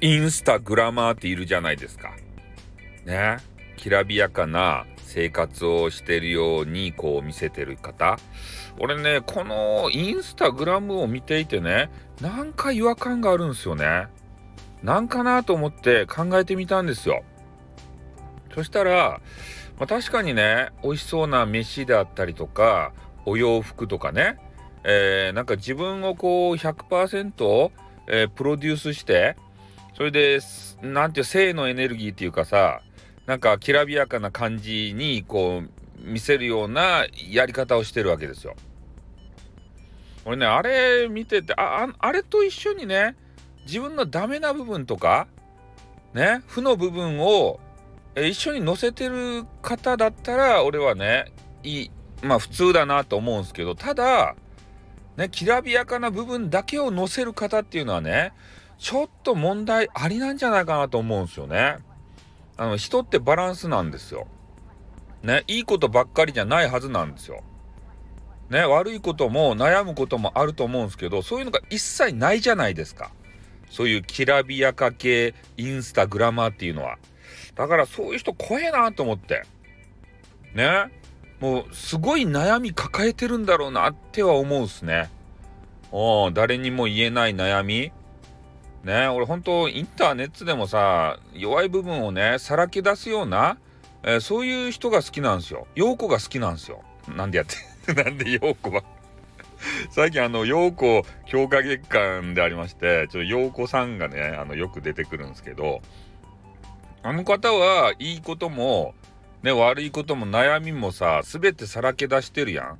インスタグラマーっているじゃないですか。ね。きらびやかな生活をしてるようにこう見せてる方。俺ね、このインスタグラムを見ていてね、なんか違和感があるんですよね。なんかなと思って考えてみたんですよ。そしたら、まあ、確かにね、美味しそうな飯であったりとか、お洋服とかね、えー、なんか自分をこう100%、えー、プロデュースして、それで、なんていう、性のエネルギーっていうかさ、なんかきらびやかな感じに、こう、見せるようなやり方をしてるわけですよ。俺ね、あれ見てて、あ、あれと一緒にね、自分のダメな部分とか、ね、負の部分を一緒に載せてる方だったら、俺はね、いい、まあ普通だなと思うんですけど、ただ、ね、きらびやかな部分だけを載せる方っていうのはね、ちょっと問題ありなんじゃないかなと思うんですよね。あの、人ってバランスなんですよ。ね、いいことばっかりじゃないはずなんですよ。ね、悪いことも悩むこともあると思うんですけど、そういうのが一切ないじゃないですか。そういうきらびやか系インスタグラマーっていうのは。だからそういう人怖えなと思って。ね。もうすごい悩み抱えてるんだろうなっては思うっすね。お誰にも言えない悩みね俺ほんとインターネットでもさ弱い部分をねさらけ出すような、えー、そういう人が好きなんですよ。陽子が好きなんですよ。なんでやって なんで陽子は？最近あの陽子強化月間でありましてちょっと陽子さんがねあのよく出てくるんですけどあの方はいいこともね悪いことも悩みもさ全てさらけ出してるやん。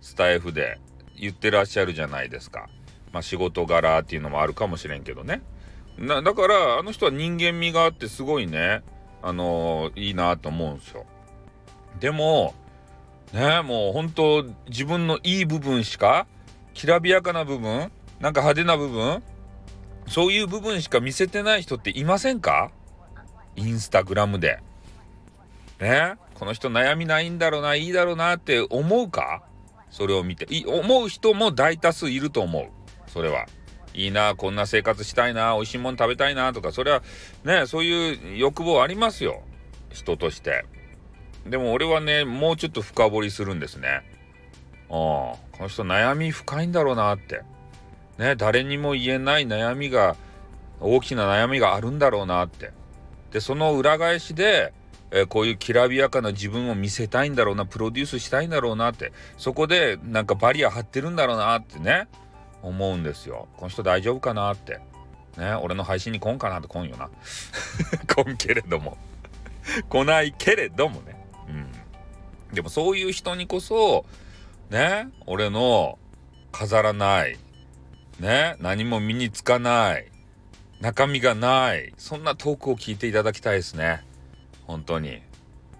スタイフで言ってらっしゃるじゃないですか。まあ、仕事柄っていうのもあるかもしれんけどね。だからあの人は人間味があってすごいね、あのー、いいなと思うんですよ。でもねもう本当自分のいい部分しかきらびやかな部分なんか派手な部分そういう部分しか見せてない人っていませんか？インスタグラムで。ねこの人悩みないんだろうないいだろうなって思うか？それを見て思う人も大多数いると思う。それは。いいな、こんな生活したいな、美味しいもの食べたいなとか、それはね、そういう欲望ありますよ。人として。でも俺はね、もうちょっと深掘りするんですね。ああ、この人悩み深いんだろうなって。ね、誰にも言えない悩みが、大きな悩みがあるんだろうなって。で、その裏返しで、えー、こういうきらびやかな自分を見せたいんだろうな、プロデュースしたいんだろうなって。そこでなんかバリア張ってるんだろうなってね。思うんですよ。この人大丈夫かなって。ね、俺の配信に来んかなって来んよな。来んけれども来ないけれどもね。うん。でもそういう人にこそ、ね、俺の飾らない、ね、何も身につかない、中身がない、そんなトークを聞いていただきたいですね。本当に。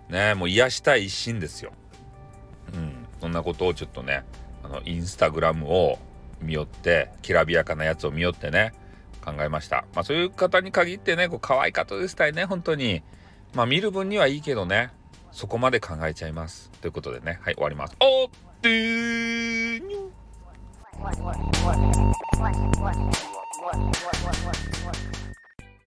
ね、もう癒したい一心ですよ。うん。そんなことをちょっとね、あの、インスタグラムを見よってきらびやかなやつを見よってね考えました。まあそういう方に限ってねこう可愛かったですたいね本当に。まあ見る分にはいいけどねそこまで考えちゃいます。ということでねはい終わります。おっと